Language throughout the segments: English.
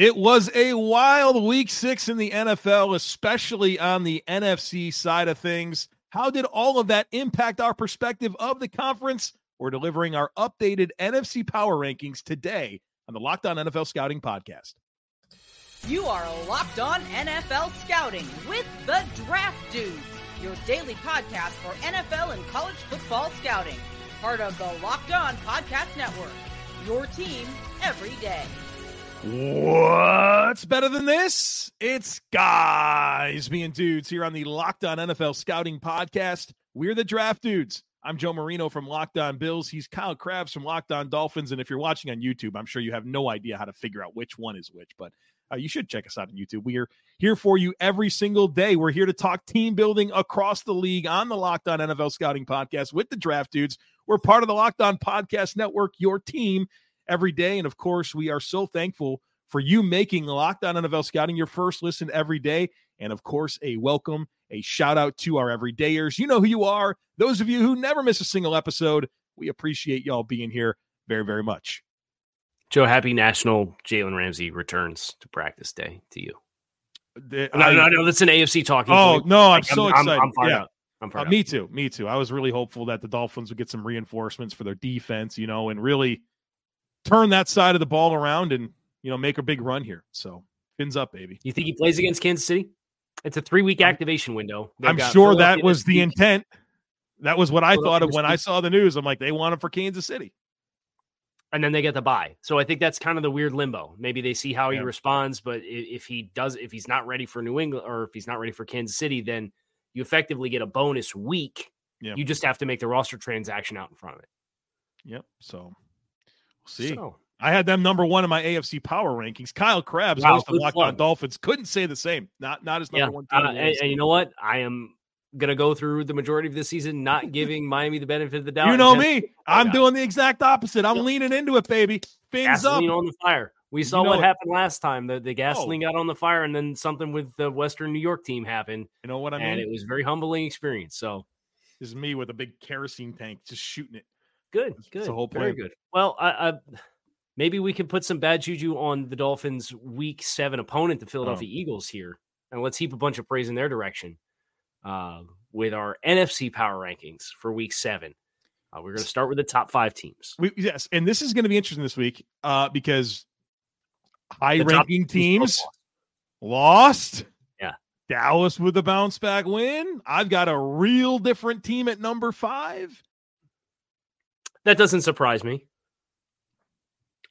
It was a wild week six in the NFL, especially on the NFC side of things. How did all of that impact our perspective of the conference? We're delivering our updated NFC power rankings today on the Locked On NFL Scouting Podcast. You are Locked On NFL Scouting with the Draft Dudes, your daily podcast for NFL and college football scouting. Part of the Locked On Podcast Network. Your team every day. What's better than this? It's guys being dudes here on the Locked On NFL Scouting Podcast. We're the Draft Dudes. I'm Joe Marino from Locked On Bills. He's Kyle Crabbs from Locked On Dolphins. And if you're watching on YouTube, I'm sure you have no idea how to figure out which one is which, but uh, you should check us out on YouTube. We are here for you every single day. We're here to talk team building across the league on the Locked On NFL Scouting Podcast with the Draft Dudes. We're part of the Locked On Podcast Network, your team every day. And of course, we are so thankful for you making Locked On NFL Scouting your first listen every day. And of course, a welcome, a shout out to our everydayers. You know who you are. Those of you who never miss a single episode, we appreciate y'all being here very, very much. Joe, happy National Jalen Ramsey returns to practice day to you. The, no, I- no, no, that's an AFC talking. Oh point. no, I'm Like, so I'm, excited. I'm, fired yeah. up. I'm Uh, up. me too. Me too. I was really hopeful that the Dolphins would get some reinforcements for their defense, you know, and really turn that side of the ball around and, you know, make a big run here. So, fins up, baby. You think he plays against Kansas City? It's a three week activation window. They've I'm sure that was the intent. That was what I thought of when I saw the news. I'm like, they want him for Kansas City. and then they get the buy. So I think that's kind of the weird limbo. Maybe they see how he responds, but if he does, if he's not ready for New England or if he's not ready for Kansas City, then you effectively get a bonus week. Yeah. You just have to make the roster transaction out in front of it. Yep. So, see. So, I had them number one in my AFC power rankings. Kyle Crabbs, Wow, host of Locked On. Dolphins, couldn't say the same. Not not his number yeah. one team. Uh, and, and you know what? I am gonna go through the majority of the season not giving Miami the benefit of the doubt. You know me. I'm Yeah. doing the exact opposite. I'm Yep. leaning into it, baby. Fins up. gasoline on the fire. We You saw know what it. happened last time. The the gasoline got on the fire, and then something with the Western New York team happened, You know what I mean? and it was a very humbling experience. So This is me with a big kerosene tank just shooting it. Good, good, the whole very good. Well, I, I maybe we can put some bad juju on the Dolphins' Week Seven opponent, the Philadelphia Oh. Eagles, here, and let's heap a bunch of praise in their direction uh, with our NFC power rankings for Week Seven. Uh, we're going to start with the top five teams. We, yes, and this is going to be interesting this week uh, because high the ranking both teams lost. lost. Yeah. Dallas with a bounce back win. I've got a real different team at number five. That doesn't surprise me.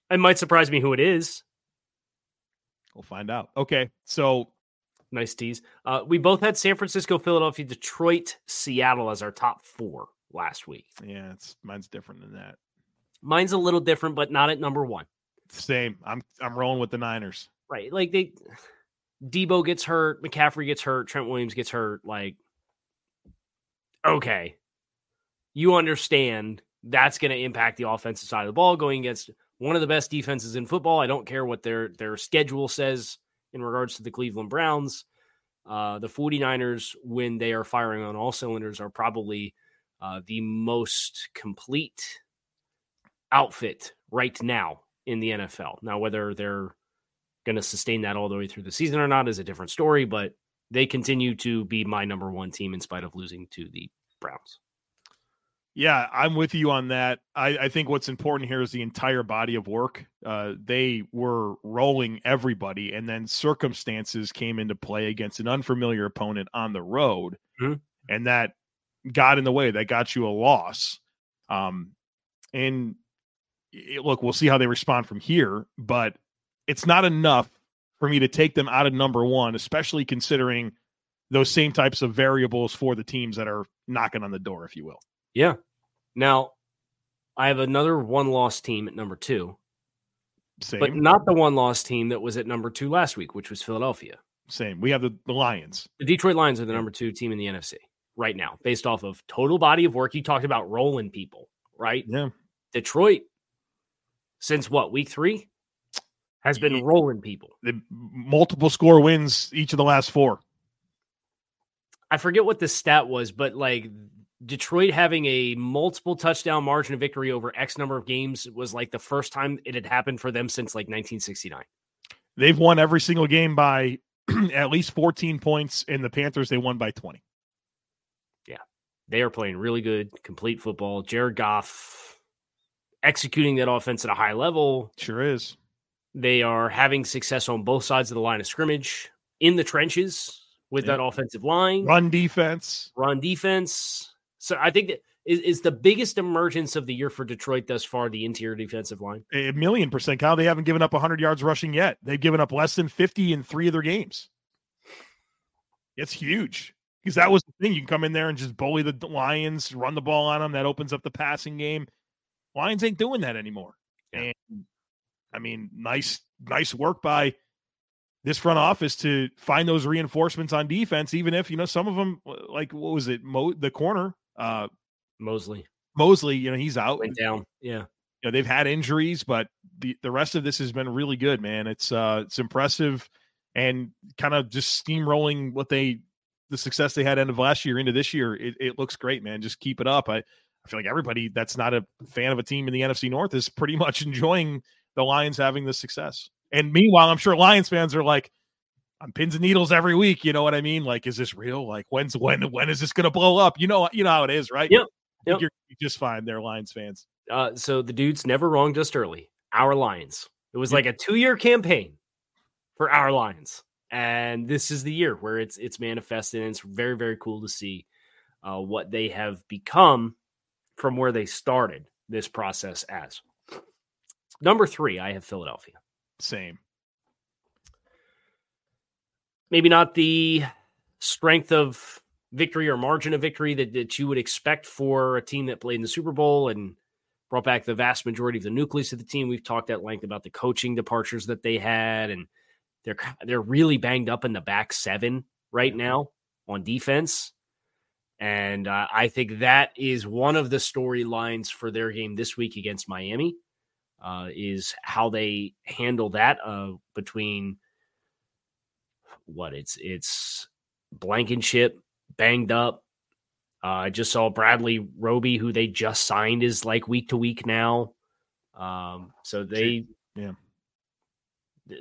It might surprise me who it is. We'll find out. Okay. So Nice tease. Uh, we both had San Francisco, Philadelphia, Detroit, Seattle as our top four last week. yeah, it's mine's different than that. Mine's a little different, but not at number one. Same. I'm I'm rolling with the Niners. Right. Like they Deebo gets hurt, McCaffrey gets hurt, Trent Williams gets hurt. Like, okay. You understand that's going to impact the offensive side of the ball going against one of the best defenses in football. I don't care what their their schedule says in regards to the Cleveland Browns. Uh, the 49ers, when they are firing on all cylinders, are probably uh, the most complete outfit right now in the NFL. Now, whether they're going to sustain that all the way through the season or not is a different story, but they continue to be my number one team in spite of losing to the Browns. Yeah, I'm with you on that. I, I think what's important here is the entire body of work. Uh, they were rolling everybody, and then circumstances came into play against an unfamiliar opponent on the road, Mhm. and that got in the way. That got you a loss. Um, and it, look, we'll see how they respond from here, but it's not enough for me to take them out of number one, especially considering those same types of variables for the teams that are knocking on the door, if you will. Yeah. Now, I have another one loss team at number two, Same. but not the one loss team that was at number two last week, which was Philadelphia. Same. We have the, the Lions. The Detroit Lions are the number two team in the NFC right now, based off of total body of work. You talked about rolling people, right? Yeah. Detroit, since what, week three? Has been rolling people. The multiple score wins each of the last four. I forget what the stat was, but like Detroit having a multiple touchdown margin of victory over X number of games was like the first time it had happened for them since like 1969. They've won every single game by at least 14 points, and the Panthers they won by 20. Yeah, they are playing really good, complete football. Jared Goff executing that offense at a high level. Sure is. They are having success on both sides of the line of scrimmage, in the trenches with yeah. that offensive line, run defense, run defense. So I think that is, is the biggest emergence of the year for Detroit thus far the interior defensive line. A million percent, Kyle. They haven't given up 100 yards rushing yet. They've given up less than 50 in three of their games. It's huge because that was the thing. You can come in there and just bully the Lions, run the ball on them. That opens up the passing game. Lions ain't doing that anymore. Yeah. And I mean, nice, nice work by this front office to find those reinforcements on defense, even if you know some of them, like what was it, Mo, the corner, uh, Moseley, Moseley, you know he's out, went down, yeah. You know they've had injuries, but the the rest of this has been really good, man. It's uh it's impressive, and kind of just steamrolling what they the success they had end of last year into this year. It, it looks great, man. Just keep it up. I I feel like everybody that's not a fan of a team in the NFC North is pretty much enjoying the Lions having this success. And meanwhile, I'm sure Lions fans are like, on pins and needles every week. You know what I mean? Like, is this real? Like, when's when when is this going to blow up? You know, you know how it is, right? Yep. yep. You're just fine. They're Lions fans. Uh, so the dudes never wrong just early. Our Lions. It was yep. like a two year campaign for our Lions, and this is the year where it's it's manifested, and it's very very cool to see uh, what they have become from where they started this process as. Number three, I have Philadelphia. Same. Maybe not the strength of victory or margin of victory that, that you would expect for a team that played in the Super Bowl and brought back the vast majority of the nucleus of the team. We've talked at length about the coaching departures that they had, and they're they're really banged up in the back seven right now on defense. And uh, I think that is one of the storylines for their game this week against Miami uh, is how they handle that uh, between what it's it's Blankenship banged up. Uh, I just saw Bradley Roby, who they just signed, is like week to week now. Um, so they yeah.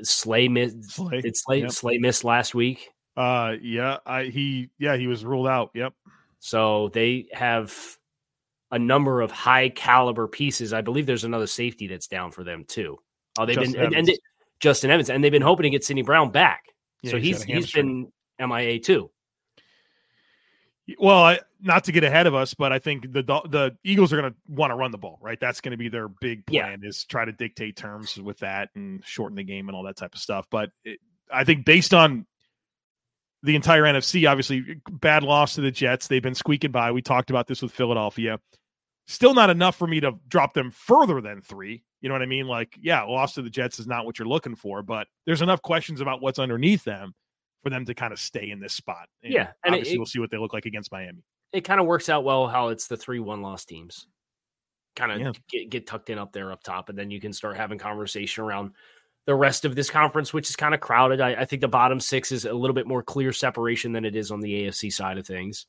Slay missed. Slay, did Slay, yep. Slay missed last week? Uh, yeah, I he yeah he was ruled out. Yep. So they have a number of high caliber pieces. I believe there's another safety that's down for them too. Oh, they've Justin been Evans. and, and Justin Evans, and they've been hoping to get Sydney Brown back. Yeah, so he's he's, he's been MIA too. Well, I, not to get ahead of us, but I think the the Eagles are going to want to run the ball, right? That's going to be their big plan yeah. is try to dictate terms with that and shorten the game and all that type of stuff. But it, I think based on the entire NFC, obviously bad loss to the Jets, they've been squeaking by. We talked about this with Philadelphia. Still not enough for me to drop them further than three. You know what I mean? Like, yeah, loss to the Jets is not what you're looking for, but there's enough questions about what's underneath them for them to kind of stay in this spot. And yeah, and obviously it, we'll see what they look like against Miami. It kind of works out well how it's the three one loss teams, kind of yeah. get, get tucked in up there up top, and then you can start having conversation around the rest of this conference, which is kind of crowded. I, I, think the bottom six is a little bit more clear separation than it is on the AFC side of things.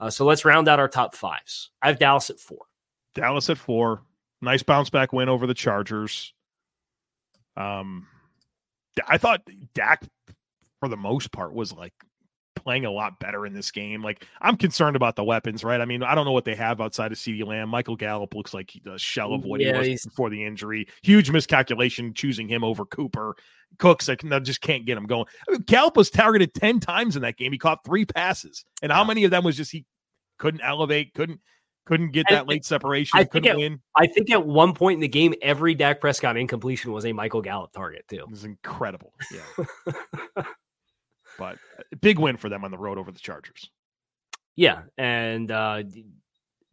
Uh, so let's round out our top fives. I have Dallas at four. Dallas at four. Nice bounce back win over the Chargers. Um, I thought Dak, for the most part, was like playing a lot better in this game. Like I'm concerned about the weapons, right? I mean, I don't know what they have outside of CeeDee Lamb. Michael Gallup looks like a shell of what yeah, he was before the injury. Huge miscalculation choosing him over Cooper. Cooks, can, just can't get him going. I mean, Gallup was targeted 10 times in that game. He caught three passes. And how many of them was just he couldn't elevate, couldn't couldn't get that late separation. I think, at, win. I think at one point in the game, every Dak Prescott incompletion was a Michael Gallup target too. It was incredible. Yeah, but big win for them on the road over the Chargers. Yeah, and uh,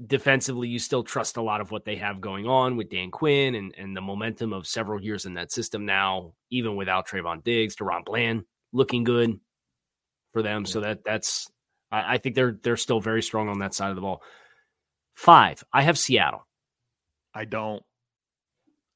defensively, you still trust a lot of what they have going on with Dan Quinn and and the momentum of several years in that system now, even without Trevon Diggs, DaRon Bland looking good for them. Yeah. So that that's I, I think they're they're still very strong on that side of the ball. Five. I have Seattle. I don't.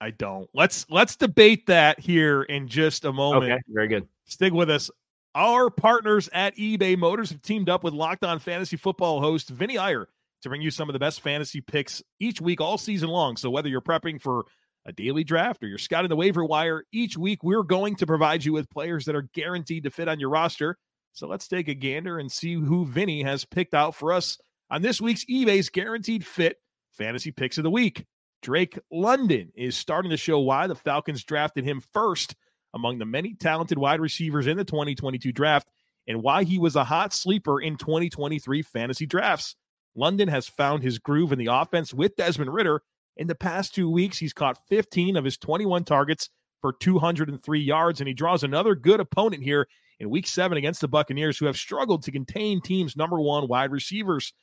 I don't. Let's let's debate that here in just a moment. Okay, very good. Stick with us. Our partners at eBay Motors have teamed up with Locked On Fantasy Football host Vinnie Iyer to bring you some of the best fantasy picks each week all season long. So whether you're prepping for a daily draft, or you're scouting the waiver wire, each week we're going to provide you with players that are guaranteed to fit on your roster. So let's take a gander and see who Vinnie has picked out for us on this week's eBay's Guaranteed Fit Fantasy Picks of the Week. Drake London is starting to show why the Falcons drafted him first among the many talented wide receivers in the 2022 draft and why he was a hot sleeper in 2023 fantasy drafts. London has found his groove in the offense with Desmond Ridder. In the past two weeks, he's caught 15 of his 21 targets for 203 yards, and he draws another good opponent here in week seven against the Buccaneers, who have struggled to contain teams' number one wide receivers.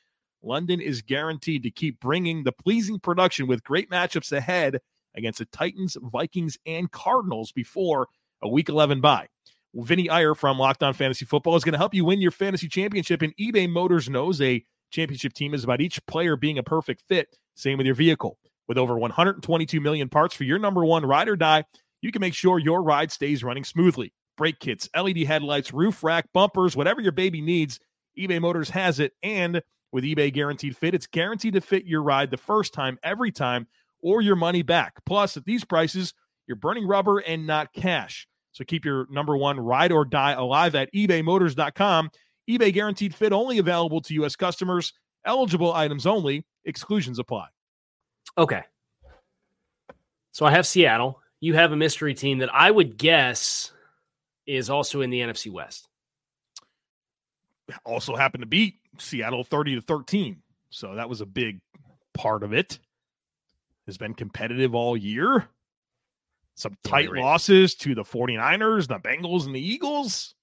London is guaranteed to keep bringing the pleasing production with great matchups ahead against the Titans, Vikings, and Cardinals before a week 11 bye. Vinnie Iyer from Locked On Fantasy Football is going to help you win your fantasy championship. And eBay Motors knows a championship team is about each player being a perfect fit. Same with your vehicle. With over 122 million parts for your number one ride or die, you can make sure your ride stays running smoothly. Brake kits, LED headlights, roof rack, bumpers, whatever your baby needs, eBay Motors has it. And with eBay Guaranteed Fit, it's guaranteed to fit your ride the first time, every time, or your money back. Plus, at these prices, you're burning rubber and not cash. So keep your number one ride or die alive at ebaymotors.com. eBay guaranteed fit only available to U.S. customers. Eligible items only. Exclusions apply. Okay. So I have Seattle. You have a mystery team that I would guess is also in the NFC West. Also happened to beat Seattle 30 to 13. So that was a big part of it. Has been competitive all year. Some tight losses to the 49ers, the Bengals, and the Eagles.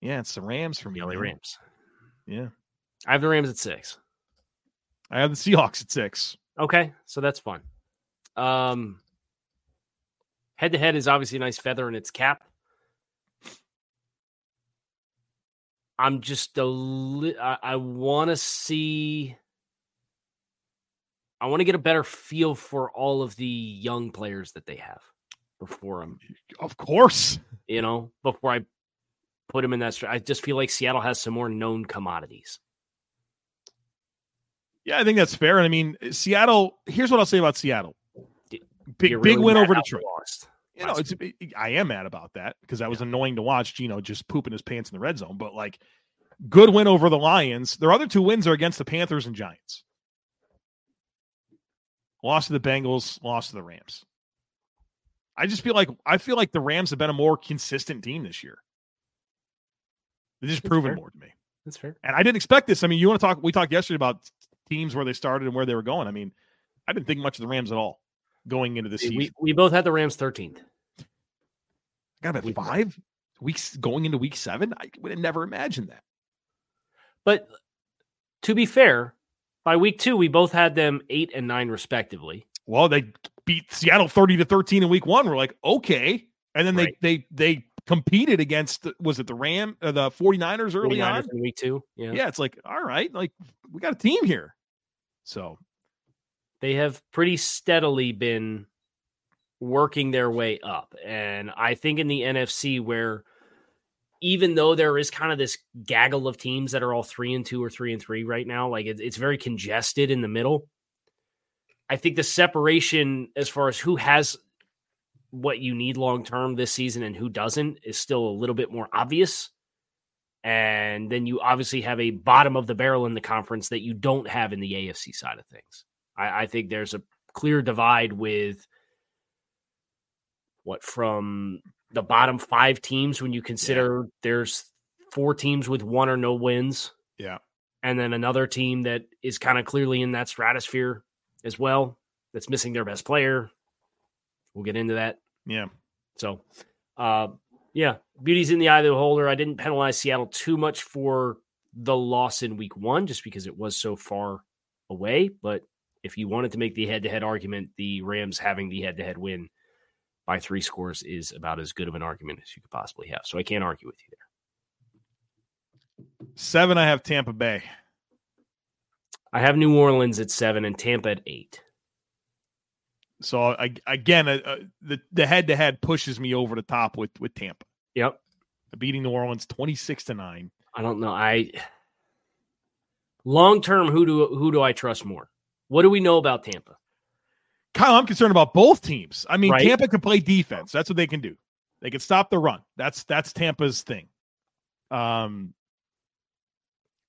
Yeah, it's the Rams for me. LA Rams. Yeah. I have the Rams at six. I have the Seahawks at six. Okay, so that's fun. Um, head to head is obviously a nice feather in its cap. I'm just a li- I, I want to see I want to get a better feel for all of the young players that they have before them. Of course. You know, before I put them in that, I just feel like Seattle has some more known commodities. Yeah, I think that's fair. And I mean, Seattle, here's what I'll say about Seattle big, really big win over Detroit. Lost you know, it's I am mad about that because that was yeah. annoying to watch. Gino just pooping his pants in the red zone, but like, good win over the Lions. Their other two wins are against the Panthers and Giants. Lost to the Bengals, lost to the Rams. I just feel like I feel like the Rams have been a more consistent team this year. They just That's proven fair. more to me. That's fair. And I didn't expect this. I mean, you want to talk? We talked yesterday about teams where they started and where they were going. I mean, I didn't think much of the Rams at all going into the season. We, we both had the Rams 13th. I got about five weeks going into week seven. I would have never imagined that. But to be fair, by week two, we both had them eight and nine respectively. Well, they beat Seattle 30 to 13 in week one. We're like, okay. And then right. they they they competed against was it the Ram uh, the 49ers early 49ers on week two. Yeah. Yeah, it's like, all right, like we got a team here. So they have pretty steadily been working their way up. And I think in the NFC where even though there is kind of this gaggle of teams that are all three and two or three and three right now, like it, it's very congested in the middle. I think the separation as far as who has what you need long term this season and who doesn't is still a little bit more obvious. And then you obviously have a bottom of the barrel in the conference that you don't have in the AFC side of things. I, I think there's a clear divide with what from the bottom five teams when you consider yeah. there's four teams with one or no wins. Yeah. And then another team that is kind of clearly in that stratosphere as well, that's missing their best player. We'll get into that. Yeah. So, uh, yeah, beauty's in the eye of the beholder. I didn't penalize Seattle too much for the loss in week one just because it was so far away. But if you wanted to make the head to head argument, the Rams having the head to head win by three scores is about as good of an argument as you could possibly have. So I can't argue with you there. Seven, I have Tampa Bay. I have New Orleans at seven and Tampa at eight. So I, again, uh, uh the the head to head pushes me over the top with with Tampa. Yep, beating New Orleans twenty six to nine. I don't know. I long term, who do who do I trust more? What do we know about Tampa? Kyle, I'm concerned about both teams. I mean, Right. Tampa can play defense. That's what they can do. They can stop the run. That's that's Tampa's thing. Um,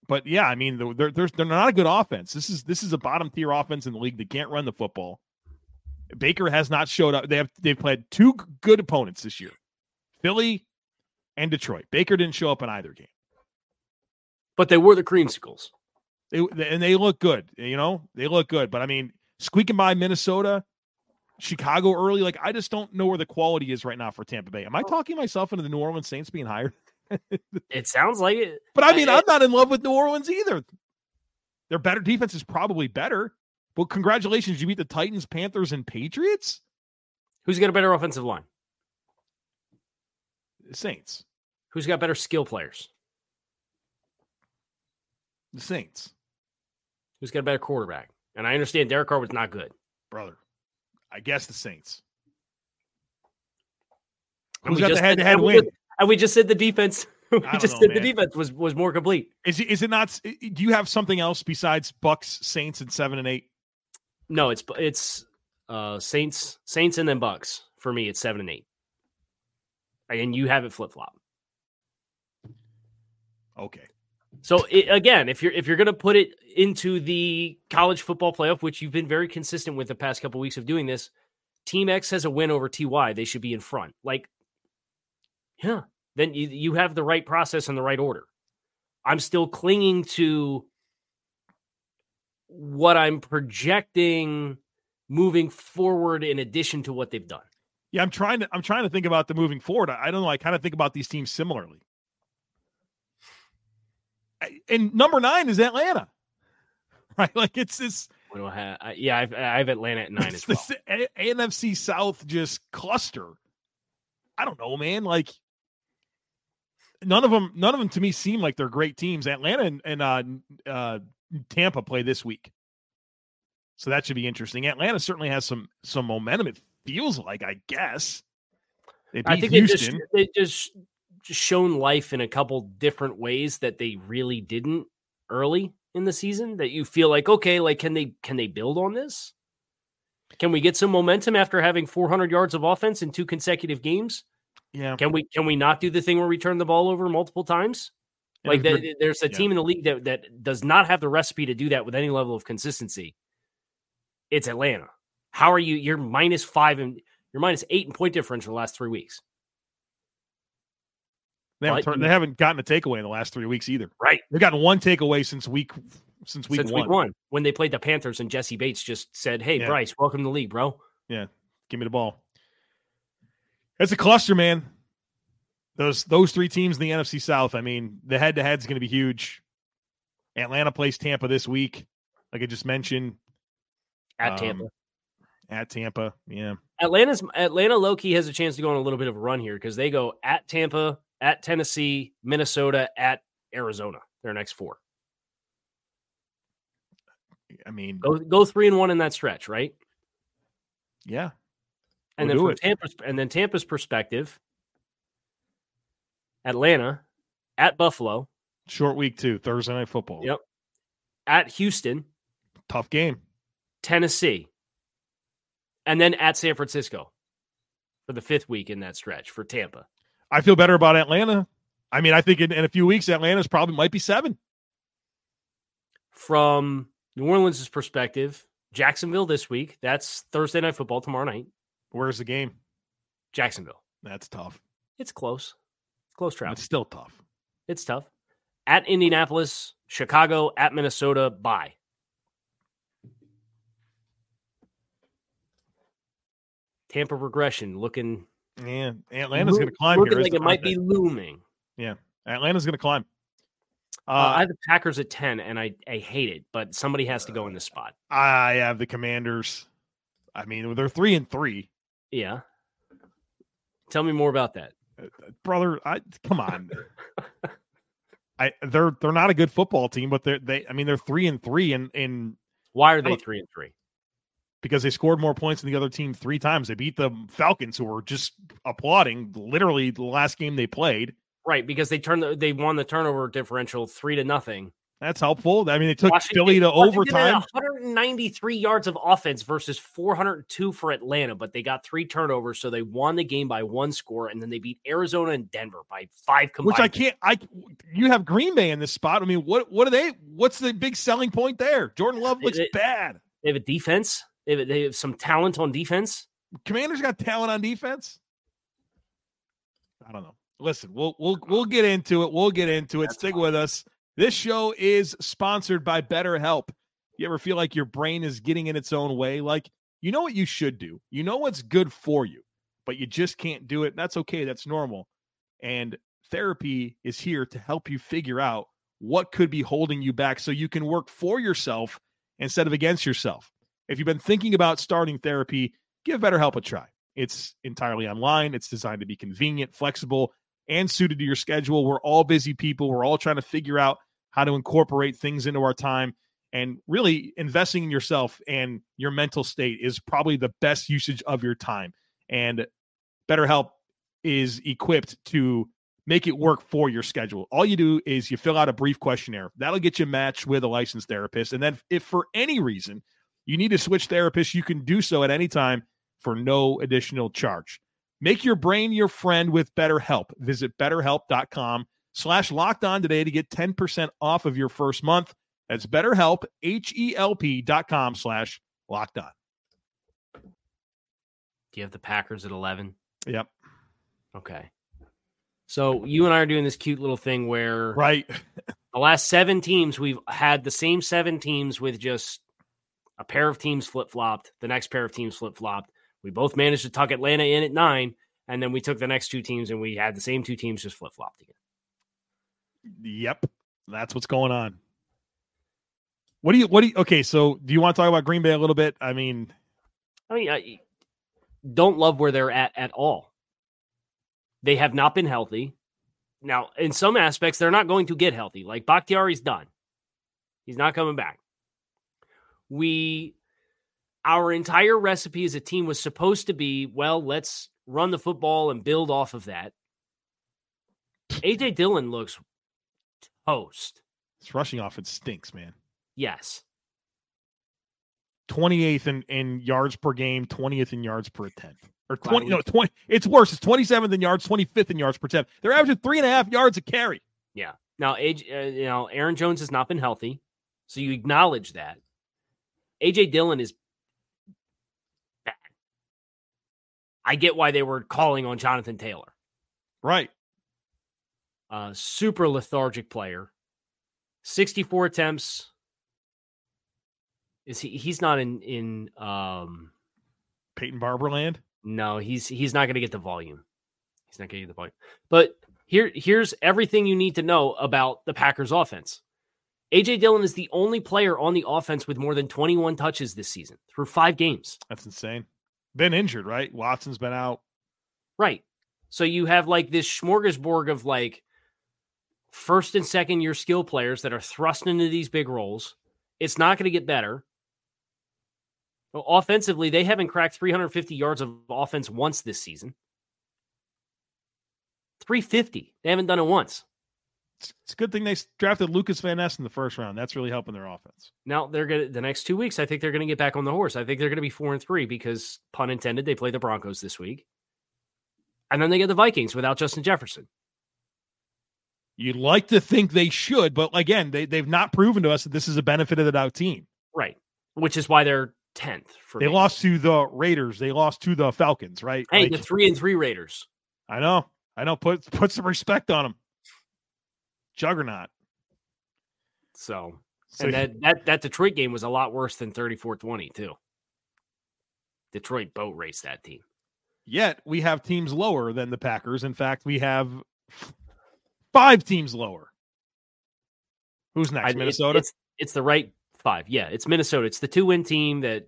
but yeah, I mean, they're they're they're not a good offense. This is this is a bottom tier offense in the league. They can't run the football. Baker has not showed up. They have they've played two good opponents this year, Philly and Detroit. Baker didn't show up in either game. But they were the creamsicles. They, and they look good. You know, they look good. But I mean, squeaking by Minnesota, Chicago early. Like I just don't know where the quality is right now for Tampa Bay. Am I oh. talking myself into the New Orleans Saints being hired? It sounds like it. But I mean, I- I'm not in love with New Orleans either. Their better defense is probably better. But congratulations, you beat the Titans, Panthers, and Patriots. Who's got a better offensive line? The Saints. Who's got better skill players? The Saints, Who's got a better quarterback? And I understand Derek Carr was not good. brother. I guess the Saints. And Who's we got the head to head win? just- And we just said the defense. we just know, said the defense was was more complete. Is it, is it not? Do you have something else besides Bucks, Saints, and seven and eight? No, it's it's uh Saints, Saints, and then Bucks. For me, it's seven and eight. And you have it flip flop. Okay. So it, again, if you're if you're going to put it into the college football playoff, which you've been very consistent with the past couple weeks of doing this, Team X has a win over TY. They should be in front. Like, yeah, then you you have the right process and the right order. I'm still clinging to what I'm projecting moving forward in addition to what they've done. Yeah, I'm trying to. I'm trying to think about the moving forward. I, I don't know. I kind of think about these teams similarly. And number nine is Atlanta, right? Like it's this. What do I have? Yeah, I've, I have Atlanta at nine as well. A- NFC South just cluster. I don't know, man. Like none of them. None of them to me seem like they're great teams. Atlanta and, and uh, uh, Tampa play this week, so that should be interesting. Atlanta certainly has some some momentum. It feels like, I guess. I think they just they just shown life in a couple different ways that they really didn't early in the season. That you feel like okay, like can they can they build on this? Can we get some momentum after having 400 yards of offense in two consecutive games? yeah, Can we can we not do the thing where we turn the ball over multiple times? Like that, there's a yeah. team in the league that that does not have the recipe to do that with any level of consistency. It's Atlanta. How are you? You're minus five and you're minus eight in point differential the last three weeks. They haven't, turned- they haven't gotten a takeaway in the last three weeks either. Right. They've gotten one takeaway since week since week since one. week one when they played the Panthers and Jessie Bates just said, "Hey, Yeah. Bryce, welcome to the league, bro." Yeah, give me the ball. It's a cluster, man. Those those three teams in the NFC South. I mean, the head to head is going to be huge. Atlanta plays Tampa this week, like I just mentioned. At Um, Tampa, At Tampa, yeah. Atlanta's Atlanta Loki has a chance to go on a little bit of a run here because they go at Tampa, at Tennessee, Minnesota, at Arizona. Their next four. I mean, Go go three and one in that stretch, right? yeah. And We'll then it. from Tampa's and then Tampa's perspective, Atlanta, at Buffalo, Short week too. Thursday night football. Yep. at Houston, Tough game. Tennessee, and then at San Francisco for the fifth week in that stretch for Tampa. I feel better about Atlanta. I mean, I think in, in a few weeks, Atlanta's probably might be seven. From New Orleans' perspective, Jacksonville this week. That's Thursday night football tomorrow night. Where's the game? Jacksonville. That's tough. It's close. Close travel. It's still tough. It's tough. At Indianapolis, Chicago, at Minnesota, bye. Tampa regression looking Yeah, Atlanta's going to climb looking here. like it might be looming. Yeah, Atlanta's going to climb. Uh, Uh, I have the Packers at 10 and I, I hate it, but somebody has to go in this spot. I have the Commanders. I mean, they're three and three, Yeah. Tell me more about that. brother. I come on. I they're they're not a good football team, but they're they. I mean, they're three and three, and and Why are they 3 and 3? Because they scored more points than the other team three times. They beat the Falcons, who were just applauding literally the last game they played. Right, because they turned the, they won the turnover differential 3 to nothing. That's helpful. I mean, they took Washington, Philly to Washington overtime. 193 yards of offense versus 402 for Atlanta, but they got three turnovers, so they won the game by one score, and then they beat Arizona and Denver by five combined. Which I can't. I you have Green Bay in this spot. I mean, what what are they? What's the big selling point there? Jordan Love looks It- it- bad. They have a defense. They have, they have some talent on defense. Commanders got talent on defense. I don't know. Listen, we'll we'll we'll get into it. We'll get into it. That's Stick fine. with us. This show is sponsored by BetterHelp. You ever feel like your brain is getting in its own way? Like you know what you should do. You know what's good for you, but you just can't do it. That's okay. That's normal. And therapy is here to help you figure out what could be holding you back so you can work for yourself instead of against yourself. If you've been thinking about starting therapy, give BetterHelp a try. It's entirely online. It's designed to be convenient, flexible, and suited to your schedule. We're all busy people. We're all trying to figure out how to incorporate things into our time. And really, investing in yourself and your mental state is probably the best usage of your time. And BetterHelp is equipped to make it work for your schedule. All you do is you fill out a brief questionnaire. That'll get you matched with a licensed therapist. And then, if for any reason you need to switch therapists, you can do so at any time for no additional charge. Make your brain your friend with BetterHelp. Visit betterhelp.com slash locked on today to get 10% off of your first month. That's betterhelp, H-E-L-P dot com slash locked on. Do you have the Packers at 11? Yep. Okay. So you and I are doing this cute little thing where Right. the last seven teams, we've had the same seven teams with just a pair of teams flip flopped, the next pair of teams flip flopped. We both managed to tuck Atlanta in at nine, and then we took the next two teams and we had the same two teams just flip flopped again. Yep. That's what's going on. What do you, what do you, okay. So do you want to talk about Green Bay a little bit? I mean, I mean, I don't love where they're at at all. They have not been healthy. Now, in some aspects, they're not going to get healthy. Like Bakhtiari's done. He's not coming back. We, our entire recipe as a team was supposed to be well, let's run the football and build off of that. AJ Dillon looks toast. this rushing off. offense stinks, man. Yes. 28th in, in yards per game, 20th in yards per attempt. Or 20, no, 20. It's worse. It's 27th in yards, 25th in yards per attempt. They're averaging three and a half yards a carry. Yeah. Now, age, uh, you know, Aaron Jones has not been healthy, so you acknowledge that. AJ Dillon is bad. I get why they were calling on Jonathan Taylor. Right. Uh, super lethargic player. 64 attempts. Is he he's not in in um Peyton Barberland. no, he's he's not going to get the volume. He's not going to get the volume. But here here's everything you need to know about the Packers offense. AJ Dillon is the only player on the offense with more than 21 touches this season through 5 games. That's insane. Been injured, right? Watson's been out. Right. So you have like this smorgasbord of like first and second year skill players that are thrust into these big roles. It's not going to get better. Well, offensively, they haven't cracked 350 yards of offense once this season. 350. They haven't done it once. It's, a good thing they drafted Lukas Van Ness in the first round. That's really helping their offense. Now they're gonna the next two weeks. I think they're gonna get back on the horse. I think they're gonna be four and three because pun intended. They play the Broncos this week, and then they get the Vikings without Justin Jefferson. You'd like to think they should, but again, they, they've not proven to us that this is a benefit of the doubt team. Right, which is why they're tenth. For They me. lost to the Raiders. They lost to the Falcons, right? Hey, Like, the three and three Raiders. I know. I know. Put put some respect on them. Juggernaut. So, So and that, that that Detroit game was a lot worse than 34-20 too. Detroit boat raced that team. yet we have teams lower than the Packers. In fact, we have five teams lower. Who's next? I- Minnesota. it's it's the right five. Yeah, it's Minnesota. It's the two win team that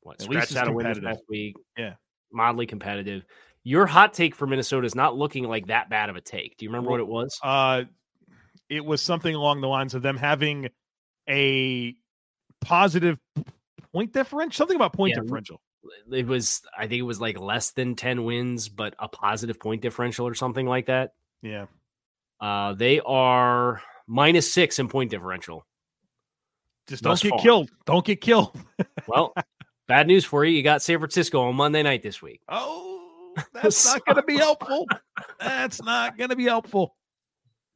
what At scratched it's out a win past week. Yeah. mildly competitive. Your hot take for Minnesota is not looking like that bad of a take. Do you remember what it was? uh, it was something along the lines of them having a positive point differential. Something about point Yeah. differential. It was, I think it was like less than ten wins, but a positive point differential or something like that. Yeah. Uh, they are minus six in point differential. Just don't get far. killed. Don't get killed. Well, bad news for you. You got San Francisco on Monday night this week. Oh, that's not going to be helpful. That's not going to be helpful.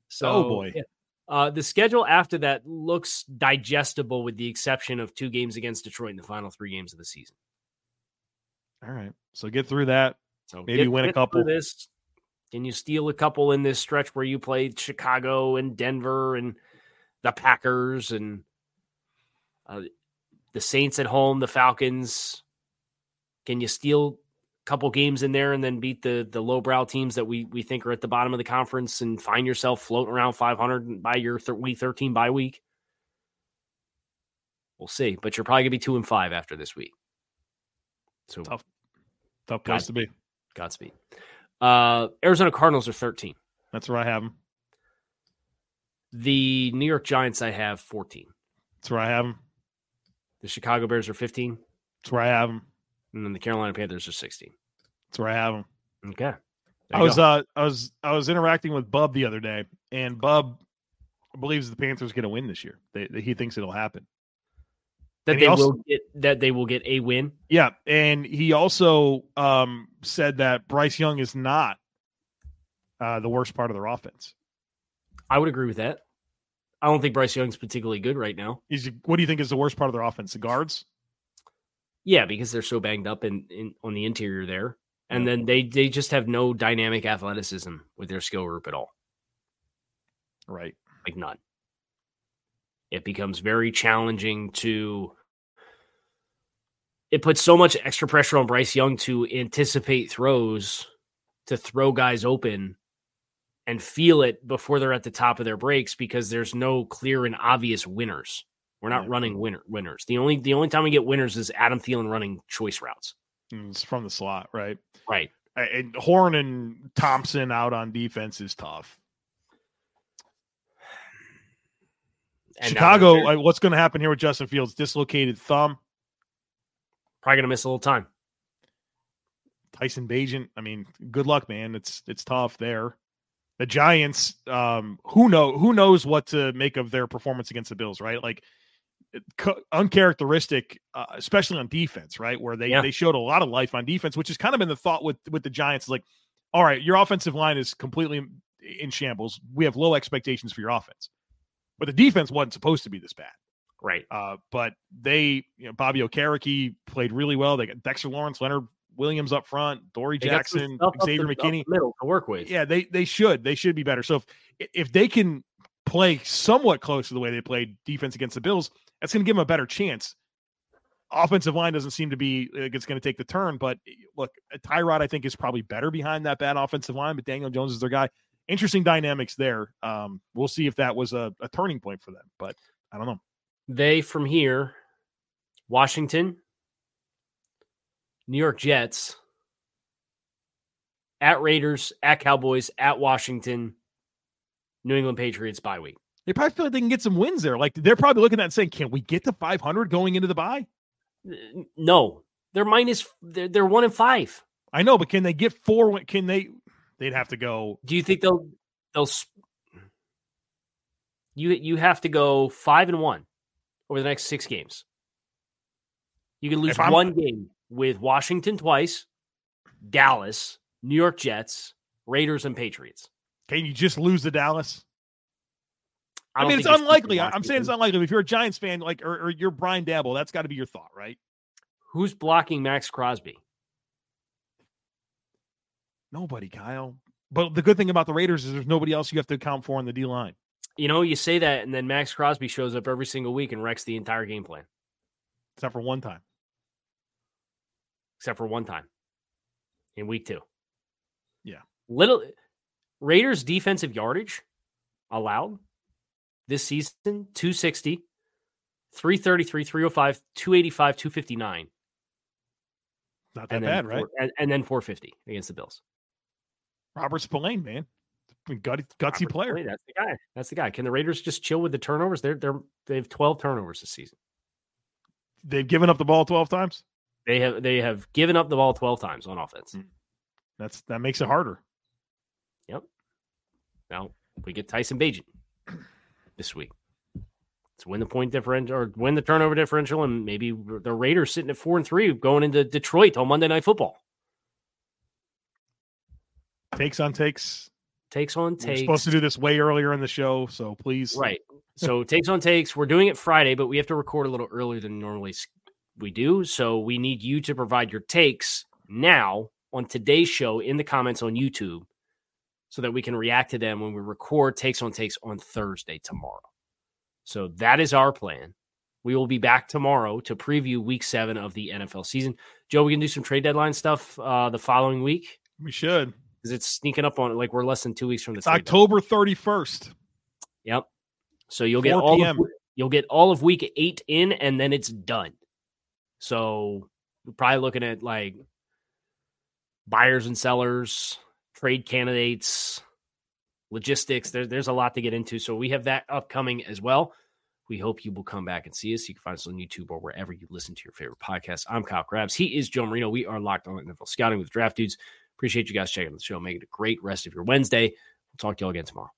So, Oh, boy. yeah. Uh, the schedule after that looks digestible, with the exception of two games against Detroit in the final three games of the season. All right. So get through that. So Maybe win a couple. This can you steal a couple in this stretch where you played Chicago and Denver and the Packers and uh, the Saints at home, the Falcons? Can you steal couple games in there and then beat the the lowbrow teams that we we think are at the bottom of the conference and find yourself floating around 500 by your week 13 bye week? We'll see, but you're probably gonna be two and five after this week. So Tough. Tough place to be. Godspeed. Uh, Arizona Cardinals are 13. That's where I have them. The New York Giants, I have 14. That's where I have them. The Chicago Bears are 15. That's where I have them. And then the Carolina Panthers are 16. That's where I have them. Okay. I was go. uh I was I was interacting with Bub the other day, and Bub believes the Panthers going to win this year. They, he thinks it'll happen. that and they also- will get that they will get a win. Yeah, and he also um said that Bryce Young is not uh the worst part of their offense. I would agree with that. I don't think Bryce Young's particularly good right now. He's what do you think is the worst part of their offense? The guards? Yeah, because they're so banged up in, in on the interior there. And then they they just have no dynamic athleticism with their skill group at all. Right. like none. It becomes very challenging to. It puts so much extra pressure on Bryce Young to anticipate throws, to throw guys open, and feel it before they're at the top of their breaks because there's no clear and obvious winners. We're not Yeah. running winner winners. The only the only time we get winners is Adam Thielen running choice routes. It's from the slot, right? Right. And Horn and Thompson out on defense is tough. And Chicago, what's going to happen here with Justin Fields? Dislocated thumb. probably gonna miss a little time. Tyson Bagent. I mean, good luck, man. It's it's tough there. The Giants, um, who know who knows what to make of their performance against the Bills, right? Like uncharacteristic, uh, especially on defense, right? Where they Yeah. they showed a lot of life on defense, which has kind of been the thought with with the Giants. Like, all right, your offensive line is completely in- shambles. We have low expectations for your offense, but the defense wasn't supposed to be this bad. Right. Uh, but they, you know, Bobby Okereke played really well. They got Dexter Lawrence, Leonard Williams up front, Dory They got some Jackson, Xavier the- McKinney. middle to work with. Yeah, they they should they should be better. So if if they can play somewhat close to the way they played defense against the Bills, that's going to give them a better chance. Offensive line doesn't seem to be like it's going to take the turn, but look, Tyrod I think is probably better behind that bad offensive line, but Daniel Jones is their guy. Interesting dynamics there. Um, we'll see if that was a, a turning point for them, but I don't know. They from here, Washington, New York Jets, at Raiders, at Cowboys, at Washington, New England Patriots bye week. They probably feel like they can get some wins there. Like they're probably looking at saying, "Can we get to 500 going into the bye?" No, they're minus. They're, they're one and five. I know, but can they get four? Can they? They'd have to go. Do you think they'll they'll? You you have to go five and one over the next six games. You can lose one game with Washington twice, Dallas, New York Jets, Raiders, and Patriots. Can you just lose to Dallas? I, don't mean, it's unlikely. I- I'm saying it's unlikely. If you're a Giants fan, like, or, or you're Brian Daboll, that's got to be your thought, right? Who's blocking Maxx Crosby? Nobody, Kyle. But the good thing about the Raiders is there's nobody else you have to account for on the D line. You know, you say that, and then Maxx Crosby shows up every single week and wrecks the entire game plan, except for one time. except for one time in week two. Yeah. Little Raiders defensive yardage allowed this season 260, 333, 305, 285, 259. Not that And bad, right? four- and, and then 450 against the Bills. Robert Spillane, man, Gut, gutsy Robert player. Saleh, That's the guy. That's the guy. Can the Raiders just chill with the turnovers? They're they're they have 12 turnovers this season. They've given up the ball 12 times. They have they have given up the ball 12 times on offense. Mm. That's that makes it harder. Yep. Now we get Tyson Bagent. This week. Let's win the point differential or win the turnover differential, and maybe the Raiders sitting at four and three going into Detroit on Monday Night Football. Takes on takes. Takes on takes. We're supposed to do this way earlier in the show, so please. Right. So takes on takes. We're doing it Friday, but we have to record a little earlier than normally we do. So we need you to provide your takes now on today's show in the comments on YouTube so that we can react to them when we record takes on takes on Thursday tomorrow. So that is our plan. We will be back tomorrow to preview week seven of the NFL season. Joe, we can do some trade deadline stuff uh, the following week. We should. Because it's sneaking up on it. like we're less than two weeks from the it's October thirty first. Yep. So you'll get all of, you'll get all of week eight in, and then it's done. So we're probably looking at like buyers and sellers, trade candidates, logistics. There, there's a lot to get into. So we have that upcoming as well. We hope you will come back and see us. You can find us on YouTube or wherever you listen to your favorite podcast. I'm Kyle Crabbs. He is Joe Marino. We are locked on NFL scouting with draft dudes. Appreciate you guys checking the show. Make it a great rest of your Wednesday. We'll talk to you all again tomorrow.